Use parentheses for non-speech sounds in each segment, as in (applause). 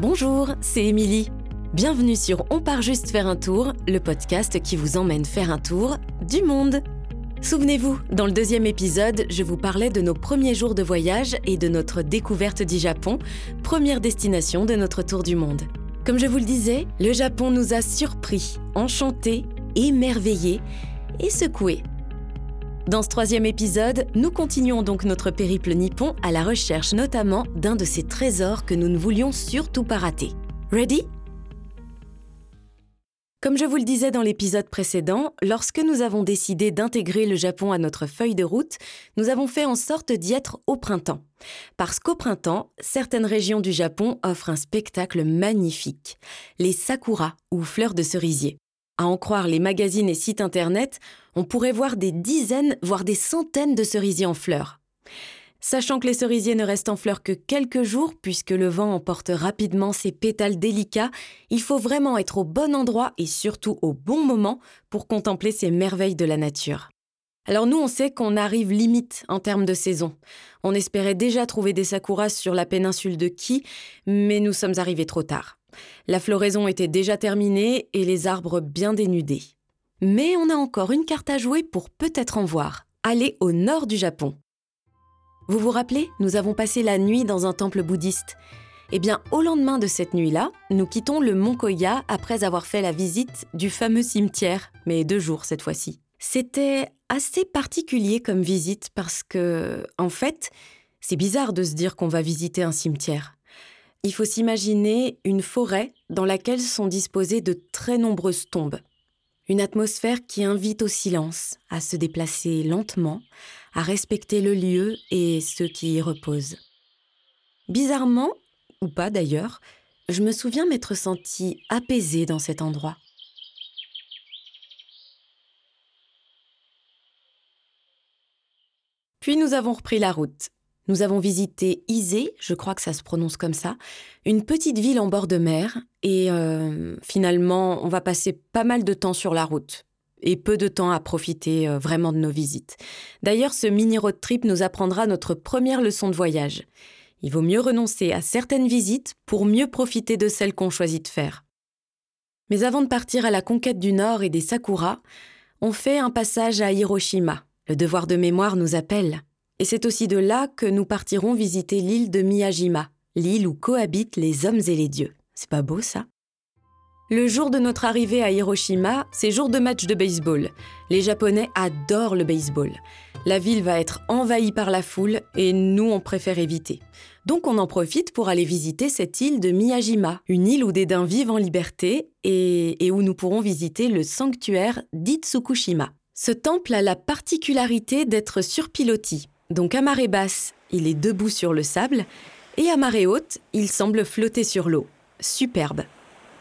Bonjour, c'est Émilie. Bienvenue sur On part juste faire un tour, le podcast qui vous emmène faire un tour du monde. Souvenez-vous, dans le deuxième épisode, je vous parlais de nos premiers jours de voyage et de notre découverte du Japon, première destination de notre tour du monde. Comme je vous le disais, le Japon nous a surpris, enchantés, émerveillés et secoués. Dans ce troisième épisode, nous continuons donc notre périple nippon à la recherche notamment d'un de ces trésors que nous ne voulions surtout pas rater. Ready? Comme je vous le disais dans l'épisode précédent, lorsque nous avons décidé d'intégrer le Japon à notre feuille de route, nous avons fait en sorte d'y être au printemps. Parce qu'au printemps, certaines régions du Japon offrent un spectacle magnifique, les sakura ou fleurs de cerisier. À en croire les magazines et sites internet, on pourrait voir des dizaines, voire des centaines de cerisiers en fleurs. Sachant que les cerisiers ne restent en fleurs que quelques jours, puisque le vent emporte rapidement ces pétales délicats, il faut vraiment être au bon endroit et surtout au bon moment pour contempler ces merveilles de la nature. Alors nous, on sait qu'on arrive limite en termes de saison. On espérait déjà trouver des sakuras sur la péninsule de Ki, mais nous sommes arrivés trop tard. La floraison était déjà terminée et les arbres bien dénudés. Mais on a encore une carte à jouer pour peut-être en voir. Aller au nord du Japon. Vous vous rappelez, nous avons passé la nuit dans un temple bouddhiste. Eh bien, au lendemain de cette nuit-là, nous quittons le mont Koya après avoir fait la visite du fameux cimetière, mais deux jours cette fois-ci. C'était assez particulier comme visite parce que, en fait, c'est bizarre de se dire qu'on va visiter un cimetière. Il faut s'imaginer une forêt dans laquelle sont disposées de très nombreuses tombes. Une atmosphère qui invite au silence, à se déplacer lentement, à respecter le lieu et ceux qui y reposent. Bizarrement, ou pas d'ailleurs, je me souviens m'être sentie apaisée dans cet endroit. Puis nous avons repris la route. Nous avons visité Ise, je crois que ça se prononce comme ça, une petite ville en bord de mer, et euh, finalement, on va passer pas mal de temps sur la route et peu de temps à profiter euh, vraiment de nos visites. D'ailleurs, ce mini road trip nous apprendra notre première leçon de voyage. Il vaut mieux renoncer à certaines visites pour mieux profiter de celles qu'on choisit de faire. Mais avant de partir à la conquête du Nord et des Sakura, on fait un passage à Hiroshima. Le devoir de mémoire nous appelle. Et c'est aussi de là que nous partirons visiter l'île de Miyajima, l'île où cohabitent les hommes et les dieux. C'est pas beau ça? Le jour de notre arrivée à Hiroshima, c'est jour de match de baseball. Les Japonais adorent le baseball. La ville va être envahie par la foule et nous on préfère éviter. Donc on en profite pour aller visiter cette île de Miyajima, une île où des daims vivent en liberté et, et où nous pourrons visiter le sanctuaire d'Itsukushima. Ce temple a la particularité d'être surpilotis, donc à marée basse, il est debout sur le sable, et à marée haute, il semble flotter sur l'eau. Superbe.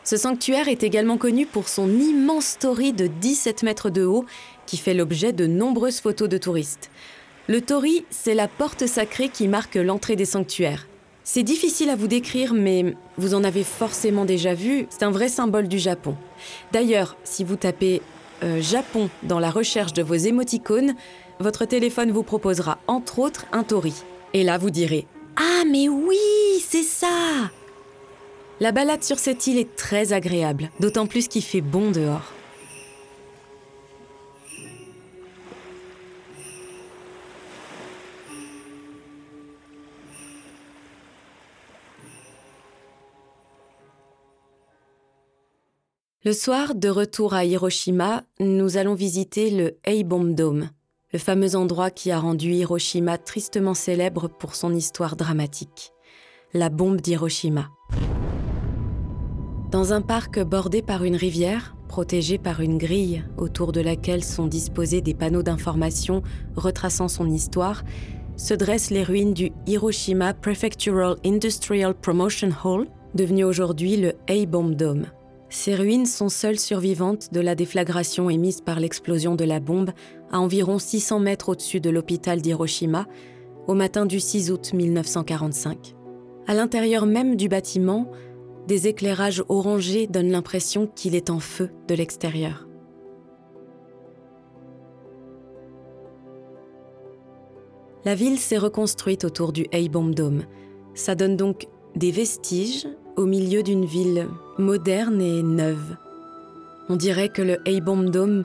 Ce sanctuaire est également connu pour son immense torii de 17 mètres de haut qui fait l'objet de nombreuses photos de touristes. Le torii, c'est la porte sacrée qui marque l'entrée des sanctuaires. C'est difficile à vous décrire, mais vous en avez forcément déjà vu, c'est un vrai symbole du Japon. D'ailleurs, si vous tapez euh, Japon dans la recherche de vos émoticônes, votre téléphone vous proposera entre autres un tori. Et là, vous direz Ah, mais oui, c'est ça La balade sur cette île est très agréable, d'autant plus qu'il fait bon dehors. Le soir, de retour à Hiroshima, nous allons visiter le Heibom Dome, le fameux endroit qui a rendu Hiroshima tristement célèbre pour son histoire dramatique, la bombe d'Hiroshima. Dans un parc bordé par une rivière, protégé par une grille autour de laquelle sont disposés des panneaux d'information retraçant son histoire, se dressent les ruines du Hiroshima Prefectural Industrial Promotion Hall, devenu aujourd'hui le A-Bomb Dome. Ces ruines sont seules survivantes de la déflagration émise par l'explosion de la bombe à environ 600 mètres au-dessus de l'hôpital d'Hiroshima au matin du 6 août 1945. À l'intérieur même du bâtiment, des éclairages orangés donnent l'impression qu'il est en feu de l'extérieur. La ville s'est reconstruite autour du A-Bomb Dome. Ça donne donc des vestiges au milieu d'une ville moderne et neuve. On dirait que le Eibom Dome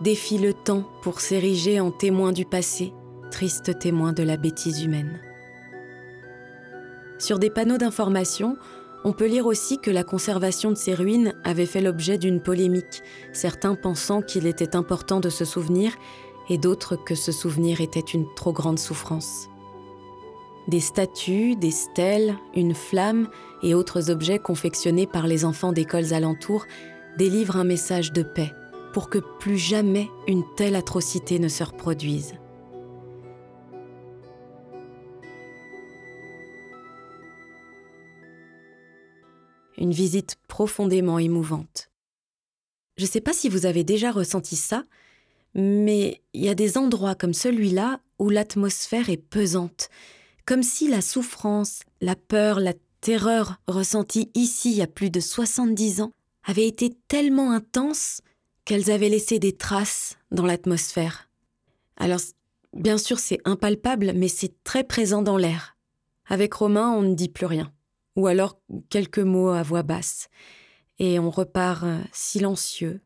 défie le temps pour s'ériger en témoin du passé, triste témoin de la bêtise humaine. Sur des panneaux d'information, on peut lire aussi que la conservation de ces ruines avait fait l'objet d'une polémique, certains pensant qu'il était important de se souvenir et d'autres que ce souvenir était une trop grande souffrance. Des statues, des stèles, une flamme et autres objets confectionnés par les enfants d'écoles alentours délivrent un message de paix pour que plus jamais une telle atrocité ne se reproduise. Une visite profondément émouvante. Je ne sais pas si vous avez déjà ressenti ça, mais il y a des endroits comme celui-là où l'atmosphère est pesante, comme si la souffrance, la peur, la terreur ressentie ici il y a plus de 70 ans avaient été tellement intenses qu'elles avaient laissé des traces dans l'atmosphère. Alors, bien sûr, c'est impalpable, mais c'est très présent dans l'air. Avec Romain, on ne dit plus rien, ou alors quelques mots à voix basse, et on repart euh, silencieux,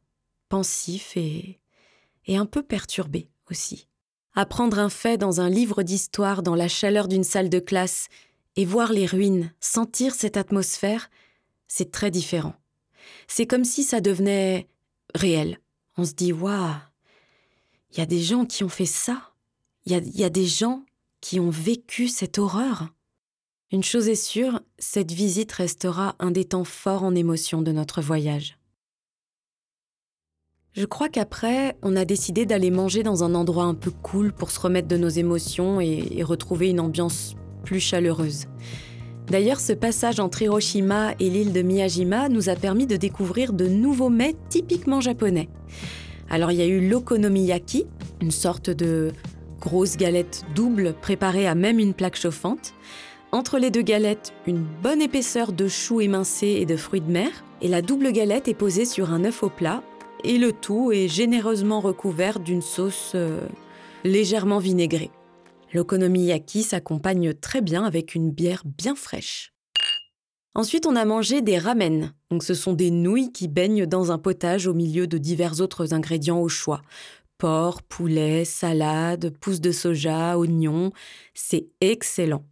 pensif et un peu perturbé aussi. Apprendre un fait dans un livre d'histoire dans la chaleur d'une salle de classe et voir les ruines, sentir cette atmosphère, c'est très différent. C'est comme si ça devenait réel. On se dit, waouh, il y a des gens qui ont fait ça. Il y, a des gens qui ont vécu cette horreur. Une chose est sûre, cette visite restera un des temps forts en émotion de notre voyage. Je crois qu'après, on a décidé d'aller manger dans un endroit un peu cool pour se remettre de nos émotions et retrouver une ambiance plus chaleureuse. D'ailleurs, ce passage entre Hiroshima et l'île de Miyajima nous a permis de découvrir de nouveaux mets typiquement japonais. Alors il y a eu l'okonomiyaki, une sorte de grosse galette double préparée à même une plaque chauffante. Entre les deux galettes, une bonne épaisseur de choux émincés et de fruits de mer. Et la double galette est posée sur un œuf au plat. Et le tout est généreusement recouvert d'une sauce euh, légèrement vinaigrée. L'okonomiyaki s'accompagne très bien avec une bière bien fraîche. Ensuite, on a mangé des ramen. Ce sont des nouilles qui baignent dans un potage au milieu de divers autres ingrédients au choix. Porc, poulet, salade, pousses de soja, oignons. C'est excellent.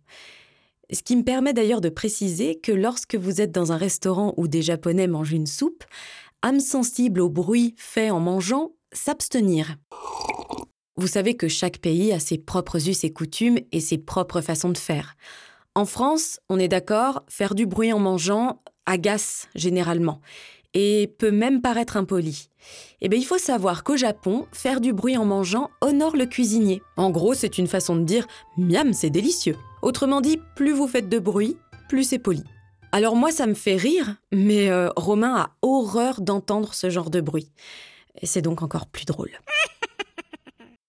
Ce qui me permet d'ailleurs de préciser que lorsque vous êtes dans un restaurant où des Japonais mangent une soupe, âme sensible au bruit fait en mangeant, s'abstenir. Vous savez que chaque pays a ses propres us et coutumes et ses propres façons de faire. En France, on est d'accord, faire du bruit en mangeant agace généralement et peut même paraître impoli. Eh bien, il faut savoir qu'au Japon, faire du bruit en mangeant honore le cuisinier. En gros, c'est une façon de dire miam, c'est délicieux. Autrement dit, plus vous faites de bruit, plus c'est poli. Alors moi, ça me fait rire, mais euh, Romain a horreur d'entendre ce genre de bruit. C'est donc encore plus drôle.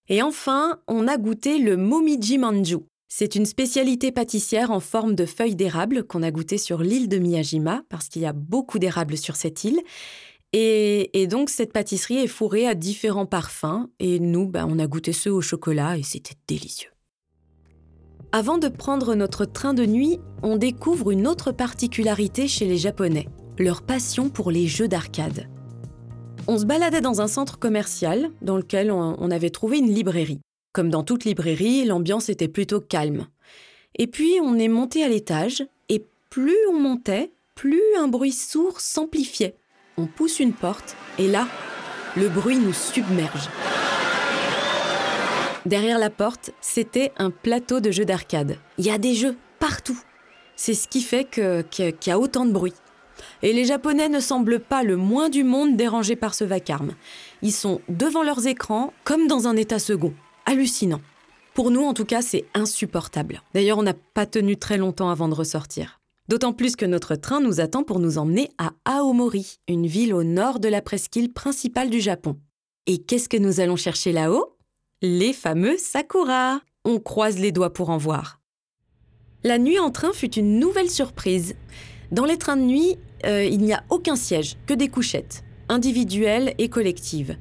Et enfin, on a goûté le momiji manju. C'est une spécialité pâtissière en forme de feuilles d'érable qu'on a goûté sur l'île de Miyajima, parce qu'il y a beaucoup d'érables sur cette île. Et, donc, cette pâtisserie est fourrée à différents parfums, et nous, bah, on a goûté ceux au chocolat, et c'était délicieux. Avant de prendre notre train de nuit, on découvre une autre particularité chez les Japonais, leur passion pour les jeux d'arcade. On se baladait dans un centre commercial dans lequel on, avait trouvé une librairie. Comme dans toute librairie, l'ambiance était plutôt calme. Et puis on est monté à l'étage, et plus on montait, plus un bruit sourd s'amplifiait. On pousse une porte, et là, le bruit nous submerge. Derrière la porte, c'était un plateau de jeux d'arcade. Il y a des jeux partout. C'est ce qui fait qu'il y a autant de bruit. Et les Japonais ne semblent pas le moins du monde dérangés par ce vacarme. Ils sont devant leurs écrans comme dans un état second. Hallucinant. Pour nous, en tout cas, c'est insupportable. D'ailleurs, on n'a pas tenu très longtemps avant de ressortir. D'autant plus que notre train nous attend pour nous emmener à Aomori, une ville au nord de la presqu'île principale du Japon. Et qu'est-ce que nous allons chercher là-haut? Les fameux sakura. On croise les doigts pour en voir. La nuit en train fut une nouvelle surprise. Dans les trains de nuit, euh, il n'y a aucun siège, que des couchettes, individuelles et collectives.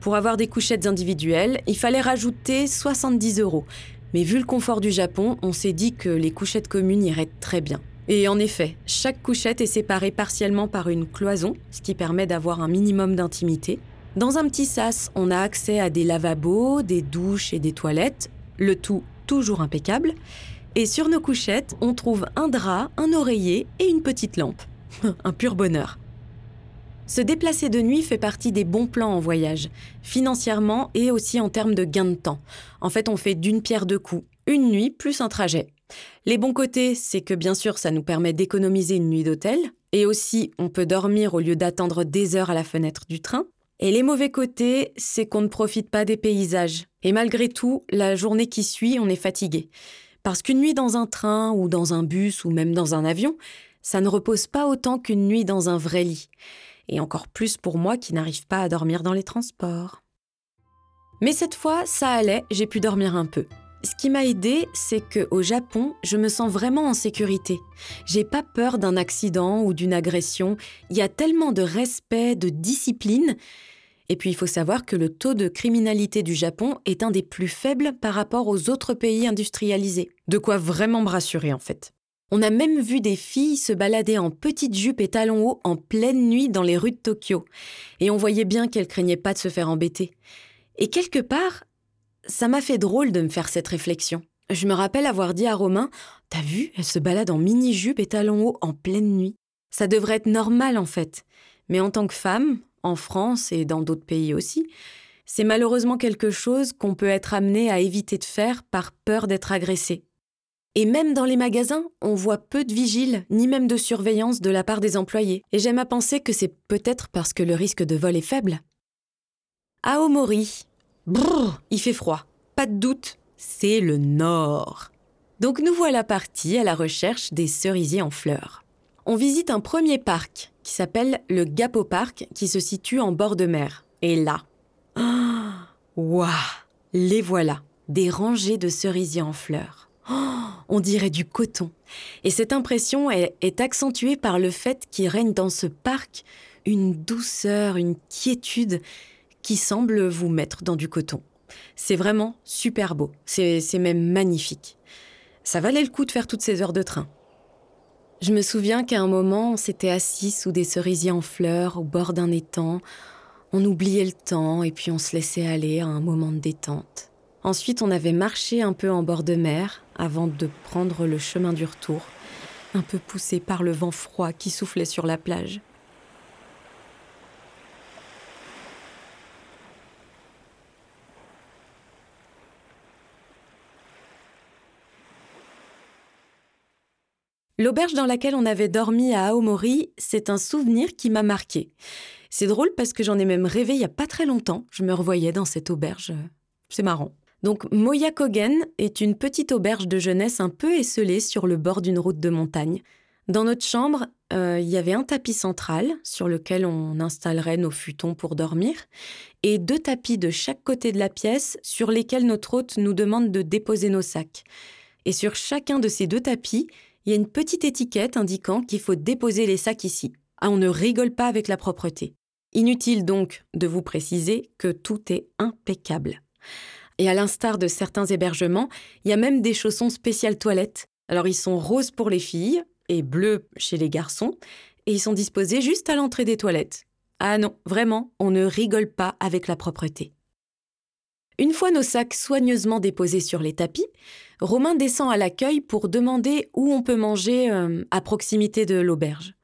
Pour avoir des couchettes individuelles, il fallait rajouter 70 euros. Mais vu le confort du Japon, on s'est dit que les couchettes communes iraient très bien. Et en effet, chaque couchette est séparée partiellement par une cloison, ce qui permet d'avoir un minimum d'intimité. Dans un petit sas, on a accès à des lavabos, des douches et des toilettes, le tout toujours impeccable. Et sur nos couchettes, on trouve un drap, un oreiller et une petite lampe. (laughs) un pur bonheur. Se déplacer de nuit fait partie des bons plans en voyage, financièrement et aussi en termes de gain de temps. En fait, on fait d'une pierre deux coups, une nuit plus un trajet. Les bons côtés, c'est que bien sûr, ça nous permet d'économiser une nuit d'hôtel, et aussi on peut dormir au lieu d'attendre des heures à la fenêtre du train. Et les mauvais côtés, c'est qu'on ne profite pas des paysages. Et malgré tout, la journée qui suit, on est fatigué. Parce qu'une nuit dans un train ou dans un bus ou même dans un avion, ça ne repose pas autant qu'une nuit dans un vrai lit et encore plus pour moi qui n'arrive pas à dormir dans les transports. Mais cette fois, ça allait, j'ai pu dormir un peu. Ce qui m'a aidé, c'est que au Japon, je me sens vraiment en sécurité. J'ai pas peur d'un accident ou d'une agression. Il y a tellement de respect, de discipline. Et puis il faut savoir que le taux de criminalité du Japon est un des plus faibles par rapport aux autres pays industrialisés. De quoi vraiment me rassurer en fait. On a même vu des filles se balader en petites jupes et talons hauts en pleine nuit dans les rues de Tokyo. Et on voyait bien qu'elles craignaient pas de se faire embêter. Et quelque part, ça m'a fait drôle de me faire cette réflexion. Je me rappelle avoir dit à Romain T'as vu, elle se balade en mini-jupe et talons hauts en pleine nuit. Ça devrait être normal en fait. Mais en tant que femme, en France et dans d'autres pays aussi, c'est malheureusement quelque chose qu'on peut être amené à éviter de faire par peur d'être agressé. Et même dans les magasins, on voit peu de vigiles, ni même de surveillance de la part des employés. Et j'aime à penser que c'est peut-être parce que le risque de vol est faible. Aomori. Brrr, il fait froid. Pas de doute, c'est le nord. Donc nous voilà partis à la recherche des cerisiers en fleurs. On visite un premier parc qui s'appelle le Gapo Park qui se situe en bord de mer. Et là, (gasps) waouh, les voilà, des rangées de cerisiers en fleurs. (gasps) On dirait du coton. Et cette impression est, est accentuée par le fait qu'il règne dans ce parc une douceur, une quiétude qui semble vous mettre dans du coton. C'est vraiment super beau, c'est même magnifique. Ça valait le coup de faire toutes ces heures de train. Je me souviens qu'à un moment, on s'était assis sous des cerisiers en fleurs au bord d'un étang. On oubliait le temps et puis on se laissait aller à un moment de détente. Ensuite, on avait marché un peu en bord de mer avant de prendre le chemin du retour, un peu poussé par le vent froid qui soufflait sur la plage. L'auberge dans laquelle on avait dormi à Aomori, c'est un souvenir qui m'a marqué. C'est drôle parce que j'en ai même rêvé il y a pas très longtemps. Je me revoyais dans cette auberge. C'est marrant. Donc Moyakogen est une petite auberge de jeunesse un peu esselée sur le bord d'une route de montagne. Dans notre chambre, euh, il y avait un tapis central sur lequel on installerait nos futons pour dormir et deux tapis de chaque côté de la pièce sur lesquels notre hôte nous demande de déposer nos sacs. Et sur chacun de ces deux tapis, il y a une petite étiquette indiquant qu'il faut déposer les sacs ici. Ah, on ne rigole pas avec la propreté. Inutile donc de vous préciser que tout est impeccable. Et à l'instar de certains hébergements, il y a même des chaussons spéciales toilettes. Alors ils sont roses pour les filles et bleus chez les garçons, et ils sont disposés juste à l'entrée des toilettes. Ah non, vraiment, on ne rigole pas avec la propreté. Une fois nos sacs soigneusement déposés sur les tapis, Romain descend à l'accueil pour demander où on peut manger euh, à proximité de l'auberge.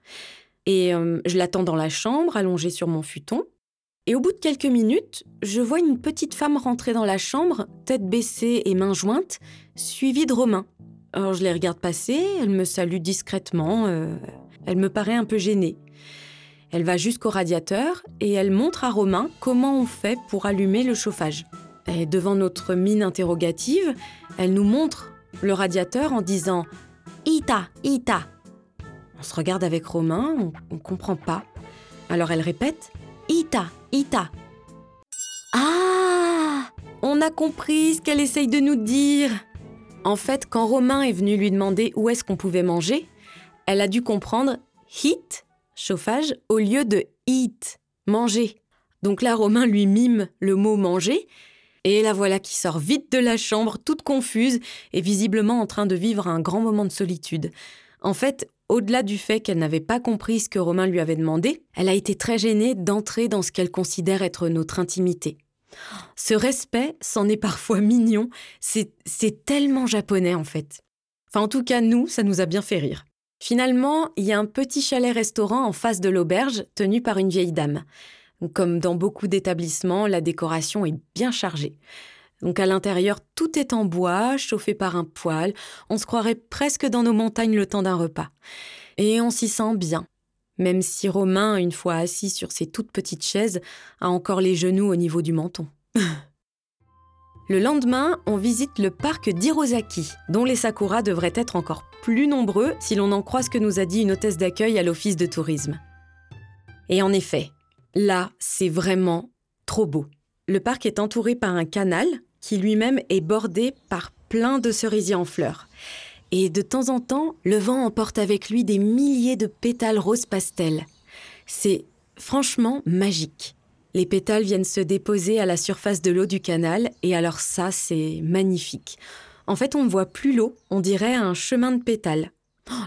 Et euh, je l'attends dans la chambre, allongé sur mon futon. Et au bout de quelques minutes, je vois une petite femme rentrer dans la chambre, tête baissée et mains jointes, suivie de Romain. Alors je les regarde passer, elle me salue discrètement, euh, elle me paraît un peu gênée. Elle va jusqu'au radiateur et elle montre à Romain comment on fait pour allumer le chauffage. Et devant notre mine interrogative, elle nous montre le radiateur en disant Ita, Ita. On se regarde avec Romain, on ne comprend pas. Alors elle répète Ita, Ita. Ah On a compris ce qu'elle essaye de nous dire. En fait, quand Romain est venu lui demander où est-ce qu'on pouvait manger, elle a dû comprendre heat, chauffage, au lieu de eat, manger. Donc là, Romain lui mime le mot manger, et la voilà qui sort vite de la chambre, toute confuse et visiblement en train de vivre un grand moment de solitude. En fait, au-delà du fait qu'elle n'avait pas compris ce que Romain lui avait demandé, elle a été très gênée d'entrer dans ce qu'elle considère être notre intimité. Ce respect, c'en est parfois mignon, c'est tellement japonais en fait. Enfin en tout cas, nous, ça nous a bien fait rire. Finalement, il y a un petit chalet-restaurant en face de l'auberge, tenu par une vieille dame. Comme dans beaucoup d'établissements, la décoration est bien chargée. Donc à l'intérieur, tout est en bois, chauffé par un poêle. On se croirait presque dans nos montagnes le temps d'un repas. Et on s'y sent bien. Même si Romain, une fois assis sur ses toutes petites chaises, a encore les genoux au niveau du menton. (laughs) le lendemain, on visite le parc d'Hirosaki, dont les sakuras devraient être encore plus nombreux si l'on en croit ce que nous a dit une hôtesse d'accueil à l'office de tourisme. Et en effet, là, c'est vraiment trop beau. Le parc est entouré par un canal qui lui-même est bordé par plein de cerisiers en fleurs. Et de temps en temps, le vent emporte avec lui des milliers de pétales roses pastel. C'est franchement magique. Les pétales viennent se déposer à la surface de l'eau du canal, et alors ça, c'est magnifique. En fait, on ne voit plus l'eau, on dirait un chemin de pétales.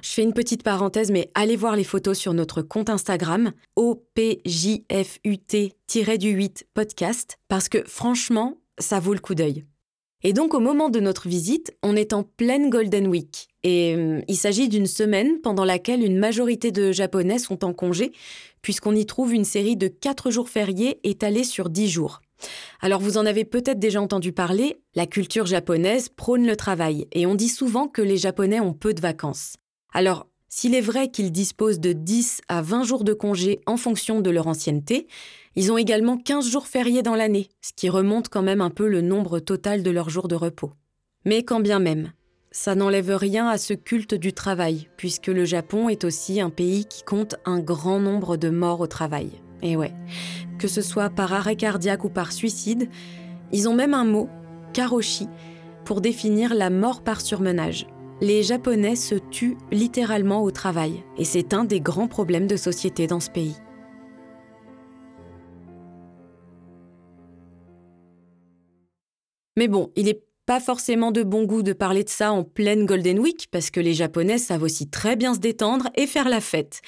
Je fais une petite parenthèse, mais allez voir les photos sur notre compte Instagram, OPJFUT-8 podcast, parce que franchement, ça vaut le coup d'œil. Et donc au moment de notre visite, on est en pleine Golden Week. Et hum, il s'agit d'une semaine pendant laquelle une majorité de Japonais sont en congé, puisqu'on y trouve une série de 4 jours fériés étalés sur 10 jours. Alors vous en avez peut-être déjà entendu parler, la culture japonaise prône le travail, et on dit souvent que les Japonais ont peu de vacances. Alors, s'il est vrai qu'ils disposent de 10 à 20 jours de congé en fonction de leur ancienneté, ils ont également 15 jours fériés dans l'année, ce qui remonte quand même un peu le nombre total de leurs jours de repos. Mais quand bien même, ça n'enlève rien à ce culte du travail, puisque le Japon est aussi un pays qui compte un grand nombre de morts au travail. Et ouais, que ce soit par arrêt cardiaque ou par suicide, ils ont même un mot, karoshi, pour définir la mort par surmenage. Les Japonais se tuent littéralement au travail, et c'est un des grands problèmes de société dans ce pays. Mais bon, il n'est pas forcément de bon goût de parler de ça en pleine Golden Week, parce que les Japonais savent aussi très bien se détendre et faire la fête.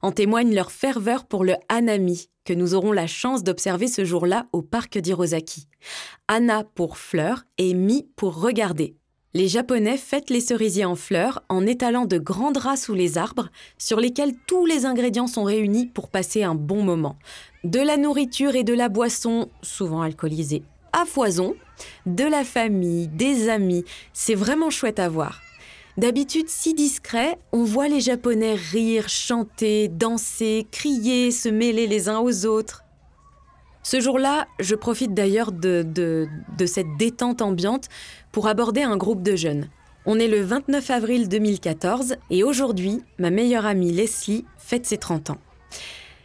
En témoigne leur ferveur pour le Hanami, que nous aurons la chance d'observer ce jour-là au parc d'Hirosaki. Hana pour fleurs et Mi pour regarder. Les Japonais fêtent les cerisiers en fleurs en étalant de grands draps sous les arbres sur lesquels tous les ingrédients sont réunis pour passer un bon moment. De la nourriture et de la boisson, souvent alcoolisée, à foison, de la famille, des amis. C'est vraiment chouette à voir. D'habitude si discret, on voit les Japonais rire, chanter, danser, crier, se mêler les uns aux autres. Ce jour-là, je profite d'ailleurs de, cette détente ambiante pour aborder un groupe de jeunes. On est le 29 avril 2014 et aujourd'hui, ma meilleure amie Leslie fête ses 30 ans.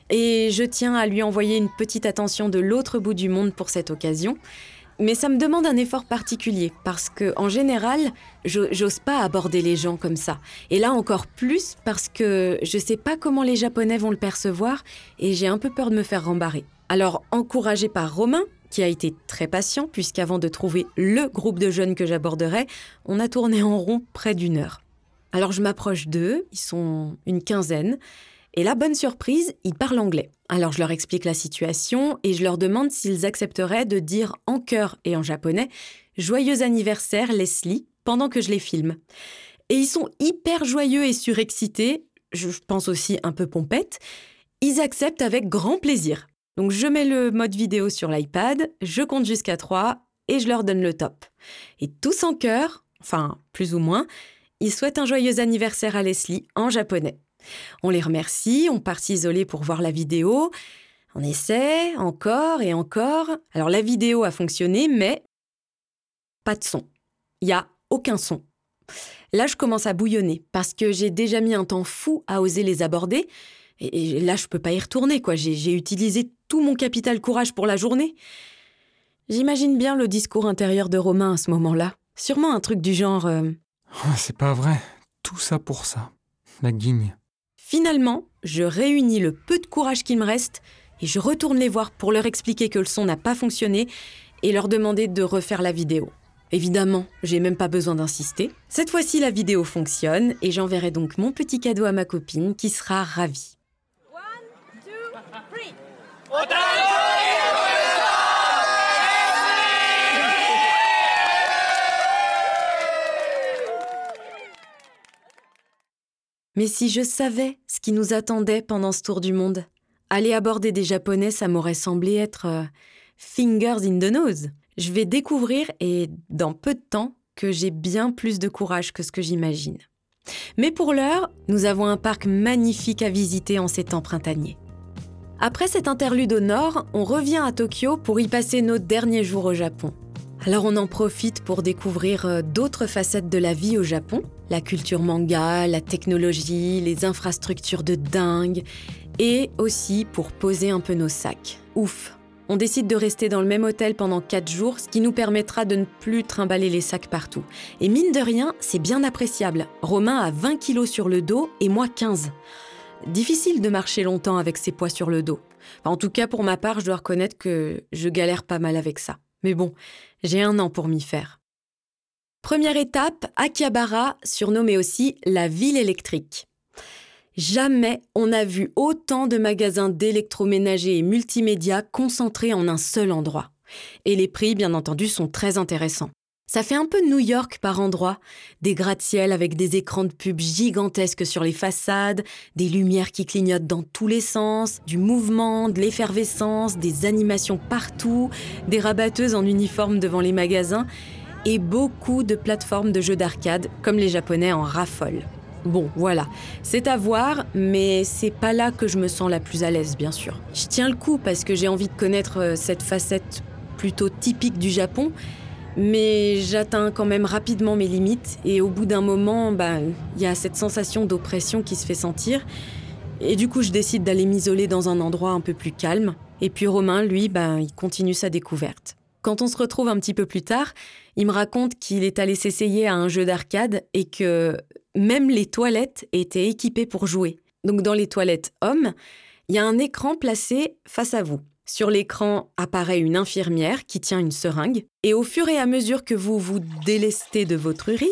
Et je tiens à lui envoyer une petite attention de l'autre bout du monde pour cette occasion. Mais ça me demande un effort particulier parce que, en général, j'ose pas aborder les gens comme ça. Et là encore plus parce que je sais pas comment les Japonais vont le percevoir et j'ai un peu peur de me faire rembarrer. Alors, encouragé par Romain, qui a été très patient puisqu'avant de trouver le groupe de jeunes que j'aborderai, on a tourné en rond près d'une heure. Alors je m'approche d'eux, ils sont une quinzaine, et la bonne surprise, ils parlent anglais. Alors je leur explique la situation et je leur demande s'ils accepteraient de dire en chœur et en japonais Joyeux anniversaire Leslie pendant que je les filme. Et ils sont hyper joyeux et surexcités, je pense aussi un peu pompettes. Ils acceptent avec grand plaisir. Donc je mets le mode vidéo sur l'iPad, je compte jusqu'à 3 et je leur donne le top. Et tous en chœur, enfin plus ou moins, ils souhaitent un joyeux anniversaire à Leslie en japonais. On les remercie, on part s'isoler pour voir la vidéo. On essaie, encore et encore. Alors la vidéo a fonctionné, mais pas de son. Il n'y a aucun son. Là, je commence à bouillonner parce que j'ai déjà mis un temps fou à oser les aborder. Et, là, je peux pas y retourner, quoi. J'ai utilisé tout mon capital courage pour la journée. J'imagine bien le discours intérieur de Romain à ce moment-là. Sûrement un truc du genre. Euh, C'est pas vrai. Tout ça pour ça. La guigne. Finalement, je réunis le peu de courage qu'il me reste et je retourne les voir pour leur expliquer que le son n'a pas fonctionné et leur demander de refaire la vidéo. Évidemment, j'ai même pas besoin d'insister. Cette fois-ci, la vidéo fonctionne et j'enverrai donc mon petit cadeau à ma copine qui sera ravie. Mais si je savais ce qui nous attendait pendant ce tour du monde, aller aborder des Japonais, ça m'aurait semblé être euh, fingers in the nose. Je vais découvrir, et dans peu de temps, que j'ai bien plus de courage que ce que j'imagine. Mais pour l'heure, nous avons un parc magnifique à visiter en ces temps printaniers. Après cet interlude au nord, on revient à Tokyo pour y passer nos derniers jours au Japon. Alors on en profite pour découvrir euh, d'autres facettes de la vie au Japon, la culture manga, la technologie, les infrastructures de dingue, et aussi pour poser un peu nos sacs. Ouf, on décide de rester dans le même hôtel pendant 4 jours, ce qui nous permettra de ne plus trimballer les sacs partout. Et mine de rien, c'est bien appréciable. Romain a 20 kilos sur le dos et moi 15. Difficile de marcher longtemps avec ses poids sur le dos. en tout cas, pour ma part, je dois reconnaître que je galère pas mal avec ça. Mais bon, j'ai un an pour m'y faire. Première étape, Akihabara, surnommée aussi la ville électrique. Jamais on n'a vu autant de magasins d'électroménager et multimédia concentrés en un seul endroit. Et les prix, bien entendu, sont très intéressants. Ça fait un peu New York par endroits, des gratte-ciel avec des écrans de pub gigantesques sur les façades, des lumières qui clignotent dans tous les sens, du mouvement, de l'effervescence, des animations partout, des rabatteuses en uniforme devant les magasins et beaucoup de plateformes de jeux d'arcade comme les Japonais en raffolent. Bon, voilà, c'est à voir, mais c'est pas là que je me sens la plus à l'aise, bien sûr. Je tiens le coup parce que j'ai envie de connaître euh, cette facette plutôt typique du Japon, mais j'atteins quand même rapidement mes limites et au bout d'un moment, il bah, y a cette sensation d'oppression qui se fait sentir. Et du coup, je décide d'aller m'isoler dans un endroit un peu plus calme. Et puis Romain, lui, bah, il continue sa découverte. Quand on se retrouve un petit peu plus tard, il me raconte qu'il est allé s'essayer à un jeu d'arcade et que même les toilettes étaient équipées pour jouer. Donc dans les toilettes hommes, il y a un écran placé face à vous. Sur l'écran apparaît une infirmière qui tient une seringue, et au fur et à mesure que vous vous délestez de votre urine,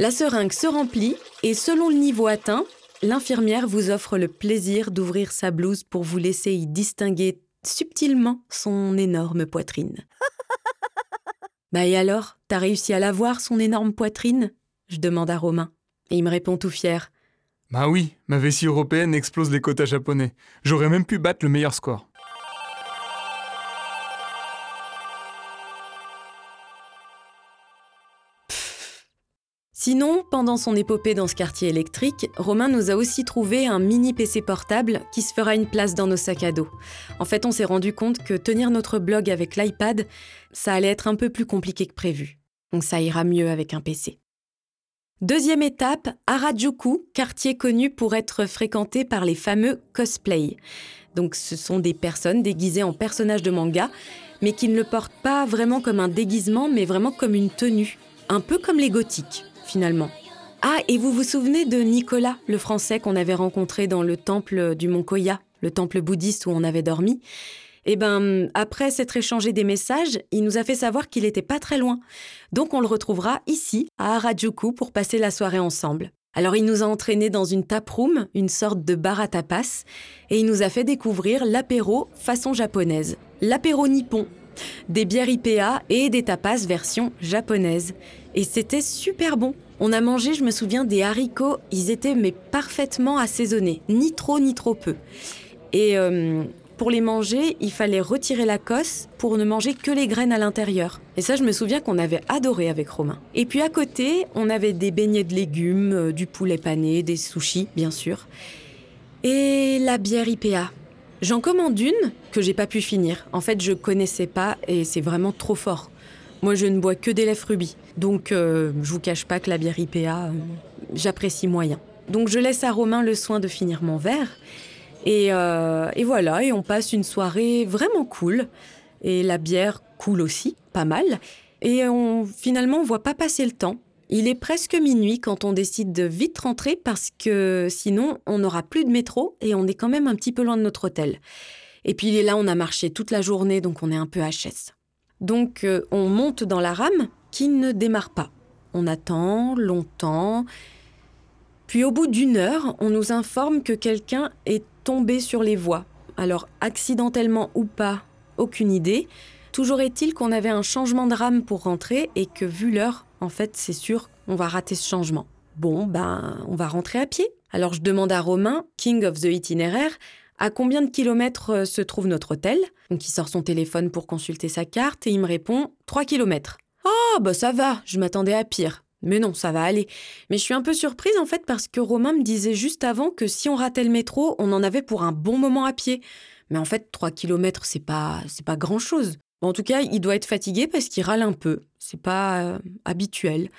la seringue se remplit, et selon le niveau atteint, l'infirmière vous offre le plaisir d'ouvrir sa blouse pour vous laisser y distinguer subtilement son énorme poitrine. (laughs) bah et alors, t'as réussi à la voir, son énorme poitrine? Je demande à Romain. Et il me répond tout fier. Bah oui, ma vessie européenne explose les quotas japonais. J'aurais même pu battre le meilleur score. Sinon, pendant son épopée dans ce quartier électrique, Romain nous a aussi trouvé un mini PC portable qui se fera une place dans nos sacs à dos. En fait, on s'est rendu compte que tenir notre blog avec l'iPad, ça allait être un peu plus compliqué que prévu. Donc ça ira mieux avec un PC. Deuxième étape, Harajuku, quartier connu pour être fréquenté par les fameux cosplay. Donc ce sont des personnes déguisées en personnages de manga, mais qui ne le portent pas vraiment comme un déguisement, mais vraiment comme une tenue, un peu comme les gothiques finalement. Ah, et vous vous souvenez de Nicolas, le Français qu'on avait rencontré dans le temple du Mont Koya, le temple bouddhiste où on avait dormi? Eh ben, après s'être échangé des messages, il nous a fait savoir qu'il n'était pas très loin. Donc on le retrouvera ici, à Harajuku, pour passer la soirée ensemble. Alors il nous a entraînés dans une taproom, une sorte de bar à tapas, et il nous a fait découvrir l'apéro façon japonaise, l'apéro nippon, des bières IPA et des tapas version japonaise. Et c'était super bon. On a mangé, je me souviens, des haricots. Ils étaient mais parfaitement assaisonnés, ni trop ni trop peu. Et euh, pour les manger, il fallait retirer la cosse pour ne manger que les graines à l'intérieur. Et ça, je me souviens qu'on avait adoré avec Romain. Et puis à côté, on avait des beignets de légumes, euh, du poulet pané, des sushis, bien sûr. Et la bière IPA. J'en commande une que j'ai pas pu finir. En fait, je connaissais pas et c'est vraiment trop fort. Moi, je ne bois que des lèvres rubis. Donc, euh, je vous cache pas que la bière IPA, euh, j'apprécie moyen. Donc, je laisse à Romain le soin de finir mon verre. Et, euh, et, voilà, et on passe une soirée vraiment cool. Et la bière coule aussi, pas mal. Et on, finalement, on voit pas passer le temps. Il est presque minuit quand on décide de vite rentrer parce que sinon, on n'aura plus de métro et on est quand même un petit peu loin de notre hôtel. Et puis là, on a marché toute la journée, donc on est un peu HS. Donc, euh, on monte dans la rame qui ne démarre pas. On attend longtemps. Puis au bout d'une heure, on nous informe que quelqu'un est tombé sur les voies. Alors accidentellement ou pas, aucune idée. Toujours est-il qu'on avait un changement de rame pour rentrer et que vu l'heure, en fait, c'est sûr, on va rater ce changement. Bon, ben, on va rentrer à pied. Alors je demande à Romain, King of the Itinéraire, à combien de kilomètres euh, se trouve notre hôtel Donc il sort son téléphone pour consulter sa carte et il me répond 3 kilomètres. Ah, bah ça va, je m'attendais à pire. Mais non, ça va aller. Mais je suis un peu surprise en fait parce que Romain me disait juste avant que si on ratait le métro, on en avait pour un bon moment à pied. Mais en fait, 3 kilomètres, c'est pas, c'est pas grand chose. En tout cas, il doit être fatigué parce qu'il râle un peu. C'est pas euh, habituel.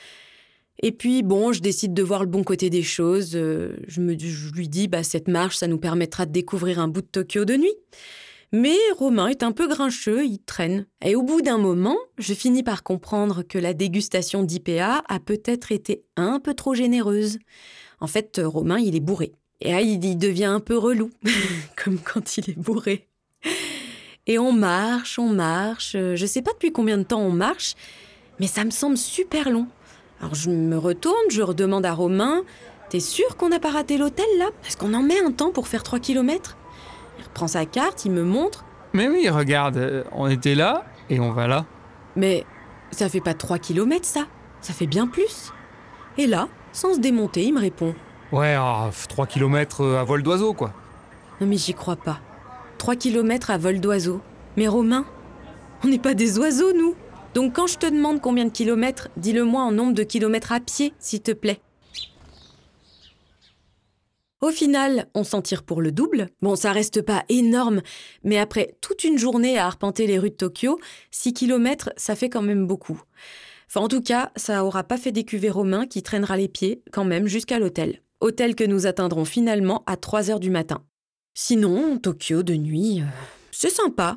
Et puis, bon, je décide de voir le bon côté des choses. Euh, je, lui dis, bah, cette marche, ça nous permettra de découvrir un bout de Tokyo de nuit. Mais Romain est un peu grincheux, il traîne. Et au bout d'un moment, je finis par comprendre que la dégustation d'IPA a peut-être été un peu trop généreuse. En fait, Romain, il est bourré. Et là, il devient un peu relou, (laughs) comme quand il est bourré. Et on marche, on marche. Je sais pas depuis combien de temps on marche, mais ça me semble super long. Alors je me retourne, je redemande à Romain T'es sûr qu'on n'a pas raté l'hôtel là? Parce qu'on en met un temps pour faire 3 kilomètres Il reprend sa carte, il me montre. Mais oui, regarde, euh, on était là et on va là. Mais ça fait pas 3 kilomètres ça Ça fait bien plus. Et là, sans se démonter, il me répond Ouais, 3 kilomètres euh, à vol d'oiseau quoi. Non mais j'y crois pas. 3 kilomètres à vol d'oiseau. Mais Romain, on n'est pas des oiseaux nous donc quand je te demande combien de kilomètres, dis-le-moi en nombre de kilomètres à pied, s'il te plaît. Au final, on s'en tire pour le double. Bon, ça reste pas énorme, mais après toute une journée à arpenter les rues de Tokyo, 6 km, ça fait quand même beaucoup. Enfin, en tout cas, ça aura pas fait décuver Romain qui traînera les pieds quand même jusqu'à l'hôtel. Hôtel que nous atteindrons finalement à 3 heures du matin. Sinon, Tokyo de nuit, euh, c'est sympa.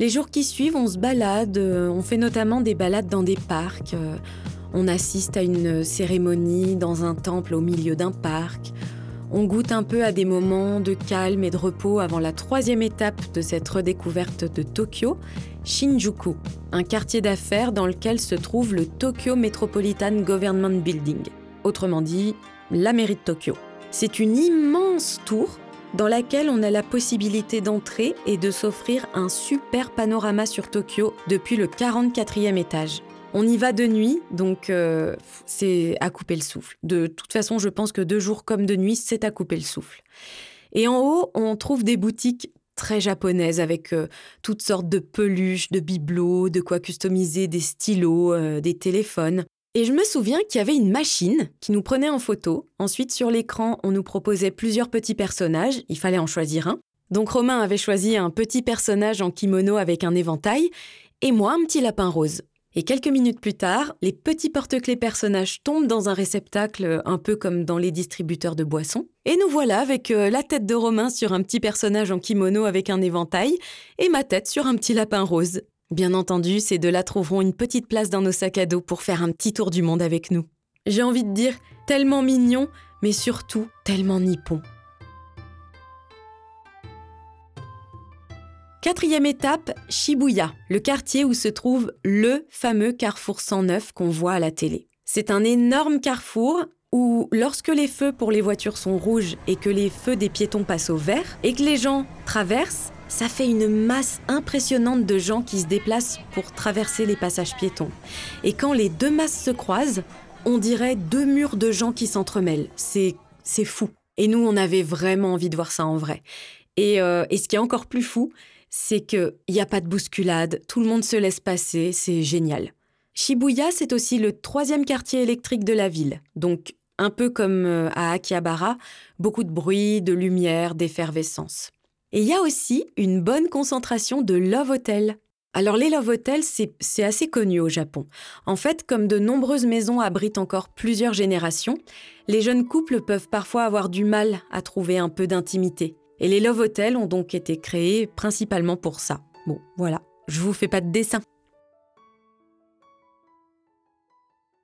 Les jours qui suivent, on se balade, euh, on fait notamment des balades dans des parcs, euh, on assiste à une cérémonie dans un temple au milieu d'un parc, on goûte un peu à des moments de calme et de repos avant la troisième étape de cette redécouverte de Tokyo, Shinjuku, un quartier d'affaires dans lequel se trouve le Tokyo Metropolitan Government Building, autrement dit la mairie de Tokyo. C'est une immense tour dans laquelle on a la possibilité d'entrer et de s'offrir un super panorama sur Tokyo depuis le 44e étage. On y va de nuit, donc euh, c'est à couper le souffle. De toute façon, je pense que deux jours comme de nuit, c'est à couper le souffle. Et en haut, on trouve des boutiques très japonaises avec euh, toutes sortes de peluches, de bibelots, de quoi customiser des stylos, euh, des téléphones. Et je me souviens qu'il y avait une machine qui nous prenait en photo. Ensuite, sur l'écran, on nous proposait plusieurs petits personnages. Il fallait en choisir un. Donc Romain avait choisi un petit personnage en kimono avec un éventail et moi un petit lapin rose. Et quelques minutes plus tard, les petits porte-clés personnages tombent dans un réceptacle un peu comme dans les distributeurs de boissons. Et nous voilà avec euh, la tête de Romain sur un petit personnage en kimono avec un éventail et ma tête sur un petit lapin rose. Bien entendu, ces deux-là trouveront une petite place dans nos sacs à dos pour faire un petit tour du monde avec nous. J'ai envie de dire tellement mignon, mais surtout tellement nippon. Quatrième étape, Shibuya, le quartier où se trouve le fameux carrefour 109 qu'on voit à la télé. C'est un énorme carrefour où lorsque les feux pour les voitures sont rouges et que les feux des piétons passent au vert et que les gens traversent, ça fait une masse impressionnante de gens qui se déplacent pour traverser les passages piétons. Et quand les deux masses se croisent, on dirait deux murs de gens qui s'entremêlent. C'est, fou. Et nous, on avait vraiment envie de voir ça en vrai. Et, euh, et ce qui est encore plus fou, c'est qu'il n'y a pas de bousculade, tout le monde se laisse passer, c'est génial. Shibuya, c'est aussi le troisième quartier électrique de la ville. Donc, un peu comme euh, à Akihabara, beaucoup de bruit, de lumière, d'effervescence. Et il y a aussi une bonne concentration de love hotels. Alors les love hotels, c'est assez connu au Japon. En fait, comme de nombreuses maisons abritent encore plusieurs générations, les jeunes couples peuvent parfois avoir du mal à trouver un peu d'intimité. Et les love hotels ont donc été créés principalement pour ça. Bon, voilà, je vous fais pas de dessin.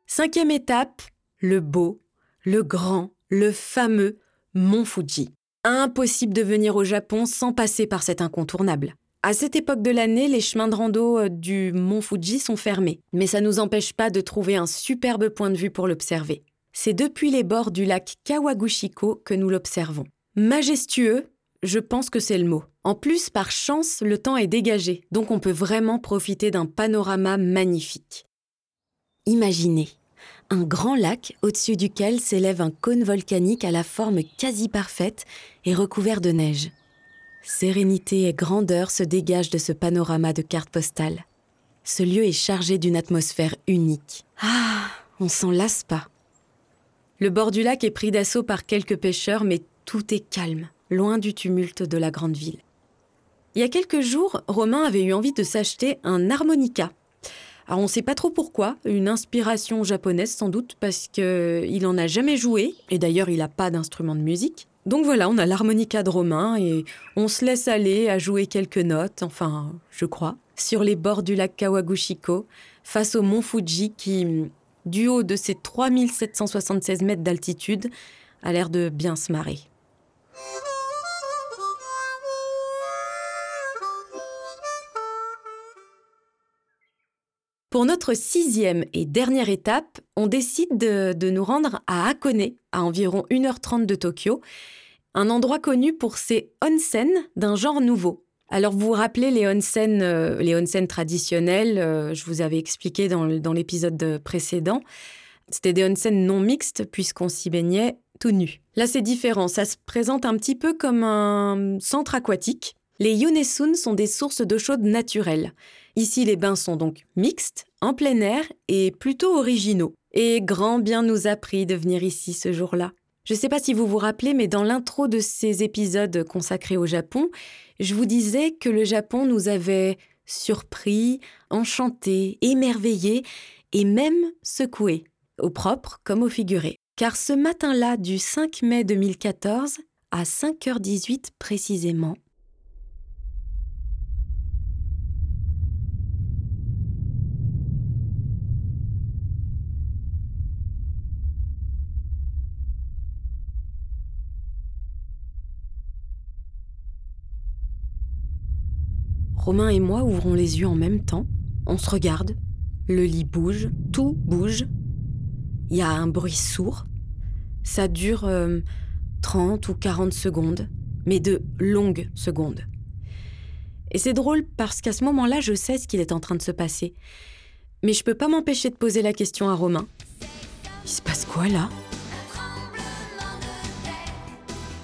Cinquième étape, le beau, le grand, le fameux Mont Fuji impossible de venir au Japon sans passer par cet incontournable. À cette époque de l'année, les chemins de rando euh, du mont Fuji sont fermés, mais ça ne nous empêche pas de trouver un superbe point de vue pour l'observer. C'est depuis les bords du lac Kawaguchiko que nous l'observons. Majestueux, je pense que c'est le mot. En plus, par chance, le temps est dégagé, donc on peut vraiment profiter d'un panorama magnifique. Imaginez un grand lac au-dessus duquel s'élève un cône volcanique à la forme quasi parfaite et recouvert de neige. Sérénité et grandeur se dégagent de ce panorama de carte postale. Ce lieu est chargé d'une atmosphère unique. Ah, on s'en lasse pas. Le bord du lac est pris d'assaut par quelques pêcheurs, mais tout est calme, loin du tumulte de la grande ville. Il y a quelques jours, Romain avait eu envie de s'acheter un harmonica. Alors on ne sait pas trop pourquoi, une inspiration japonaise sans doute, parce qu'il n'en a jamais joué, et d'ailleurs il n'a pas d'instrument de musique. Donc voilà, on a l'harmonica de Romain et on se laisse aller à jouer quelques notes, enfin, je crois, sur les bords du lac Kawaguchiko, face au mont Fuji qui, du haut de ses 3776 mètres d'altitude, a l'air de bien se marrer. Pour notre sixième et dernière étape, on décide de, nous rendre à Hakone, à environ 1h30 de Tokyo, un endroit connu pour ses onsen d'un genre nouveau. Alors vous vous rappelez les onsen, euh, les onsen traditionnels, euh, je vous avais expliqué dans, l'épisode précédent. C'était des onsen non mixtes puisqu'on s'y baignait tout nu. Là c'est différent, ça se présente un petit peu comme un centre aquatique. Les yonesun sont des sources d'eau chaude naturelles. Ici, les bains sont donc mixtes, en plein air et plutôt originaux. Et grand bien nous a pris de venir ici ce jour-là. Je ne sais pas si vous vous rappelez, mais dans l'intro de ces épisodes consacrés au Japon, je vous disais que le Japon nous avait surpris, enchantés, émerveillés et même secoués, au propre comme au figuré. Car ce matin-là du 5 mai 2014, à 5h18 précisément, Romain et moi ouvrons les yeux en même temps. On se regarde. Le lit bouge. Tout bouge. Il y a un bruit sourd. Ça dure 30 euh, ou 40 secondes, mais de longues secondes. Et c'est drôle parce qu'à ce moment-là, je sais ce qu'il est en train de se passer. Mais je peux pas m'empêcher de poser la question à Romain. Il se passe quoi là?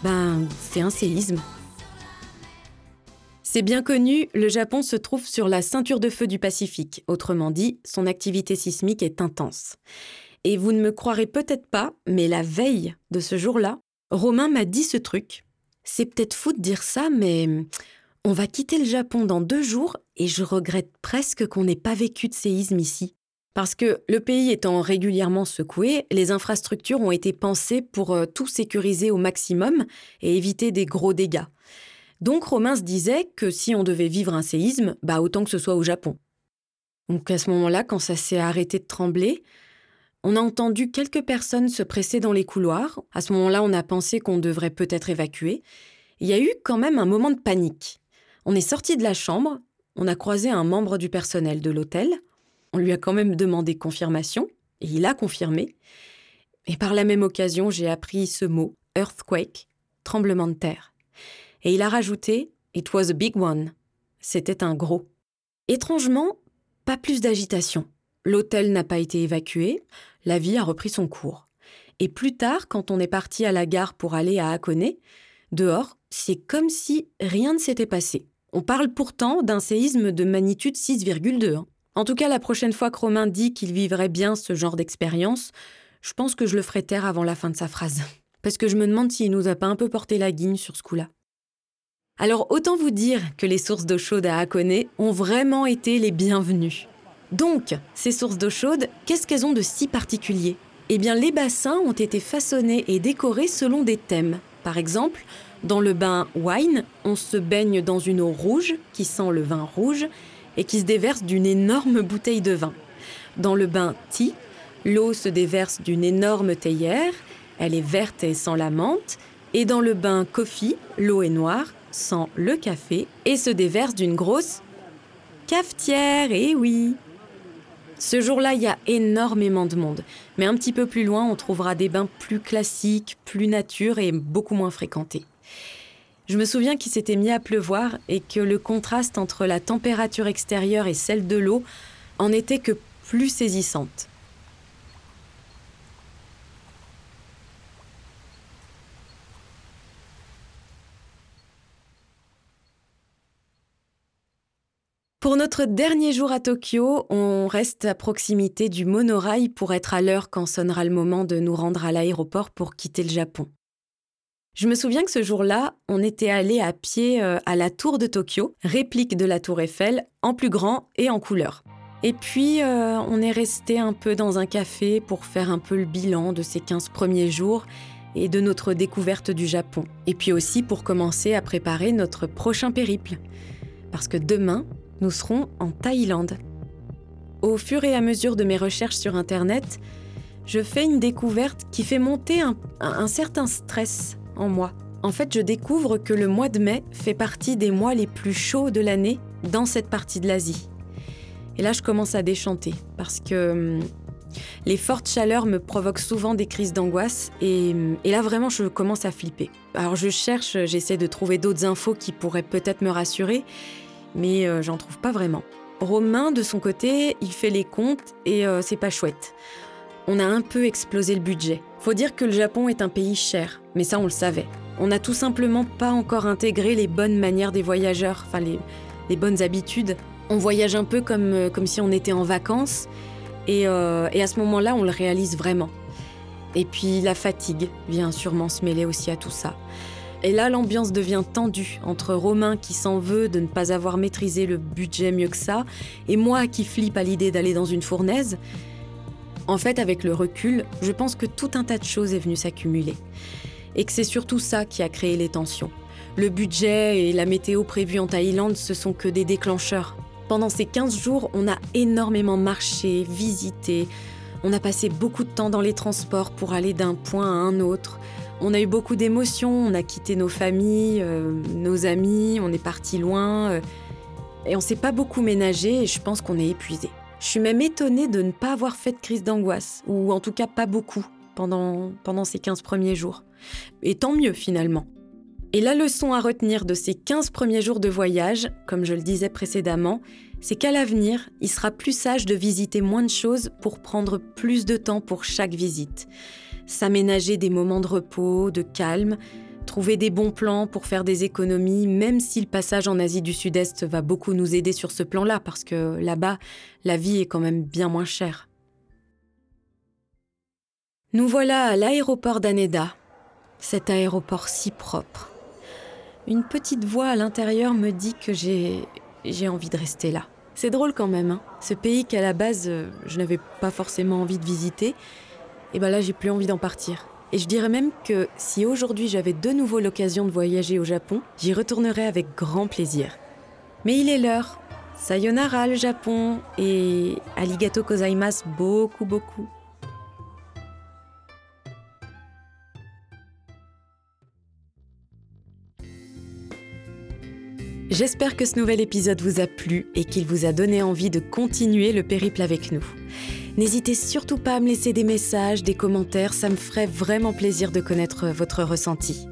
Ben, c'est un séisme. C'est bien connu, le Japon se trouve sur la ceinture de feu du Pacifique, autrement dit, son activité sismique est intense. Et vous ne me croirez peut-être pas, mais la veille de ce jour-là, Romain m'a dit ce truc. C'est peut-être fou de dire ça, mais on va quitter le Japon dans deux jours et je regrette presque qu'on n'ait pas vécu de séisme ici. Parce que le pays étant régulièrement secoué, les infrastructures ont été pensées pour euh, tout sécuriser au maximum et éviter des gros dégâts. Donc Romain se disait que si on devait vivre un séisme, bah autant que ce soit au Japon. Donc à ce moment-là, quand ça s'est arrêté de trembler, on a entendu quelques personnes se presser dans les couloirs. À ce moment-là, on a pensé qu'on devrait peut-être évacuer. Il y a eu quand même un moment de panique. On est sorti de la chambre, on a croisé un membre du personnel de l'hôtel. On lui a quand même demandé confirmation, et il a confirmé. Et par la même occasion, j'ai appris ce mot, earthquake, tremblement de terre. Et il a rajouté It was a big one. C'était un gros. Étrangement, pas plus d'agitation. L'hôtel n'a pas été évacué, la vie a repris son cours. Et plus tard, quand on est parti à la gare pour aller à Hakone, dehors, c'est comme si rien ne s'était passé. On parle pourtant d'un séisme de magnitude 6,2. Hein. En tout cas, la prochaine fois que Romain dit qu'il vivrait bien ce genre d'expérience, je pense que je le ferai taire avant la fin de sa phrase. (laughs) Parce que je me demande s'il nous a pas un peu porté la guigne sur ce coup-là. Alors autant vous dire que les sources d'eau chaude à Hakone ont vraiment été les bienvenues. Donc, ces sources d'eau chaude, qu'est-ce qu'elles ont de si particulier? Eh bien, les bassins ont été façonnés et décorés selon des thèmes. Par exemple, dans le bain wine, on se baigne dans une eau rouge qui sent le vin rouge et qui se déverse d'une énorme bouteille de vin. Dans le bain tea, l'eau se déverse d'une énorme théière, elle est verte et sent la menthe, et dans le bain coffee, l'eau est noire sent le café et se déverse d'une grosse cafetière, et eh oui ce jour-là, il y a énormément de monde. Mais un petit peu plus loin, on trouvera des bains plus classiques, plus nature et beaucoup moins fréquentés. Je me souviens qu'il s'était mis à pleuvoir et que le contraste entre la température extérieure et celle de l'eau en était que plus saisissante. Pour notre dernier jour à Tokyo, on reste à proximité du monorail pour être à l'heure quand sonnera le moment de nous rendre à l'aéroport pour quitter le Japon. Je me souviens que ce jour-là, on était allé à pied euh, à la tour de Tokyo, réplique de la tour Eiffel, en plus grand et en couleur. Et puis, euh, on est resté un peu dans un café pour faire un peu le bilan de ces 15 premiers jours et de notre découverte du Japon. Et puis aussi pour commencer à préparer notre prochain périple. Parce que demain, nous serons en Thaïlande. Au fur et à mesure de mes recherches sur Internet, je fais une découverte qui fait monter un, certain stress en moi. En fait, je découvre que le mois de mai fait partie des mois les plus chauds de l'année dans cette partie de l'Asie. Et là, je commence à déchanter parce que hum, les fortes chaleurs me provoquent souvent des crises d'angoisse et, hum, et, là vraiment je commence à flipper. Alors je cherche, j'essaie de trouver d'autres infos qui pourraient peut-être me rassurer mais euh, j'en trouve pas vraiment. Romain, de son côté, il fait les comptes et euh, c'est pas chouette. On a un peu explosé le budget. Faut dire que le Japon est un pays cher, mais ça on le savait. On n'a tout simplement pas encore intégré les bonnes manières des voyageurs, enfin les, bonnes habitudes. On voyage un peu comme, euh, si on était en vacances, et à ce moment-là, on le réalise vraiment. Et puis la fatigue vient sûrement se mêler aussi à tout ça. Et là, l'ambiance devient tendue entre Romain qui s'en veut de ne pas avoir maîtrisé le budget mieux que ça, et moi qui flippe à l'idée d'aller dans une fournaise. En fait, avec le recul, je pense que tout un tas de choses est venu s'accumuler. Et que c'est surtout ça qui a créé les tensions. Le budget et la météo prévue en Thaïlande, ce sont que des déclencheurs. Pendant ces 15 jours, on a énormément marché, visité, on a passé beaucoup de temps dans les transports pour aller d'un point à un autre. On a eu beaucoup d'émotions, on a quitté nos familles, euh, nos amis, on est parti loin. Euh, et on s'est pas beaucoup ménagé et je pense qu'on est épuisé. Je suis même étonnée de ne pas avoir fait de crise d'angoisse, ou en tout cas pas beaucoup, pendant, pendant ces 15 premiers jours. Et tant mieux finalement. Et la leçon à retenir de ces 15 premiers jours de voyage, comme je le disais précédemment, c'est qu'à l'avenir, il sera plus sage de visiter moins de choses pour prendre plus de temps pour chaque visite s'aménager des moments de repos, de calme, trouver des bons plans pour faire des économies, même si le passage en Asie du Sud-Est va beaucoup nous aider sur ce plan-là, parce que là-bas, la vie est quand même bien moins chère. Nous voilà à l'aéroport d'Aneda, cet aéroport si propre. Une petite voix à l'intérieur me dit que j'ai envie de rester là. C'est drôle quand même, hein. ce pays qu'à la base euh, je n'avais pas forcément envie de visiter, et ben là j'ai plus envie d'en partir. Et je dirais même que si aujourd'hui j'avais de nouveau l'occasion de voyager au Japon, j'y retournerais avec grand plaisir. Mais il est l'heure. Sayonara le Japon et aligato kozaimasu beaucoup beaucoup. J'espère que ce nouvel épisode vous a plu et qu'il vous a donné envie de continuer le périple avec nous. N'hésitez surtout pas à me laisser des messages, des commentaires, ça me ferait vraiment plaisir de connaître votre ressenti.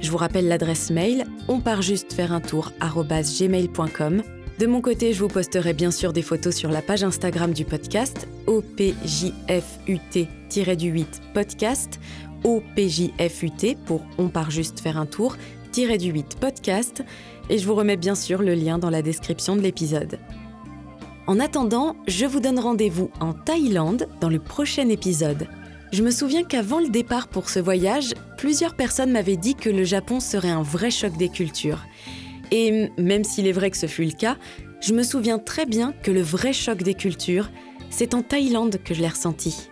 Je vous rappelle l'adresse mail on part juste faire un tour. De mon côté, je vous posterai bien sûr des photos sur la page Instagram du podcast OPJFUT-8 podcast OPJFUT pour On part juste faire un tour du 8 podcast et je vous remets bien sûr le lien dans la description de l'épisode. En attendant, je vous donne rendez-vous en Thaïlande dans le prochain épisode. Je me souviens qu'avant le départ pour ce voyage, plusieurs personnes m'avaient dit que le Japon serait un vrai choc des cultures. Et même s'il est vrai que ce fut le cas, je me souviens très bien que le vrai choc des cultures, c'est en Thaïlande que je l'ai ressenti.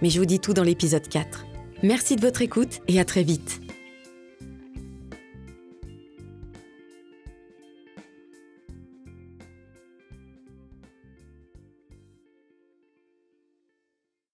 Mais je vous dis tout dans l'épisode 4. Merci de votre écoute et à très vite.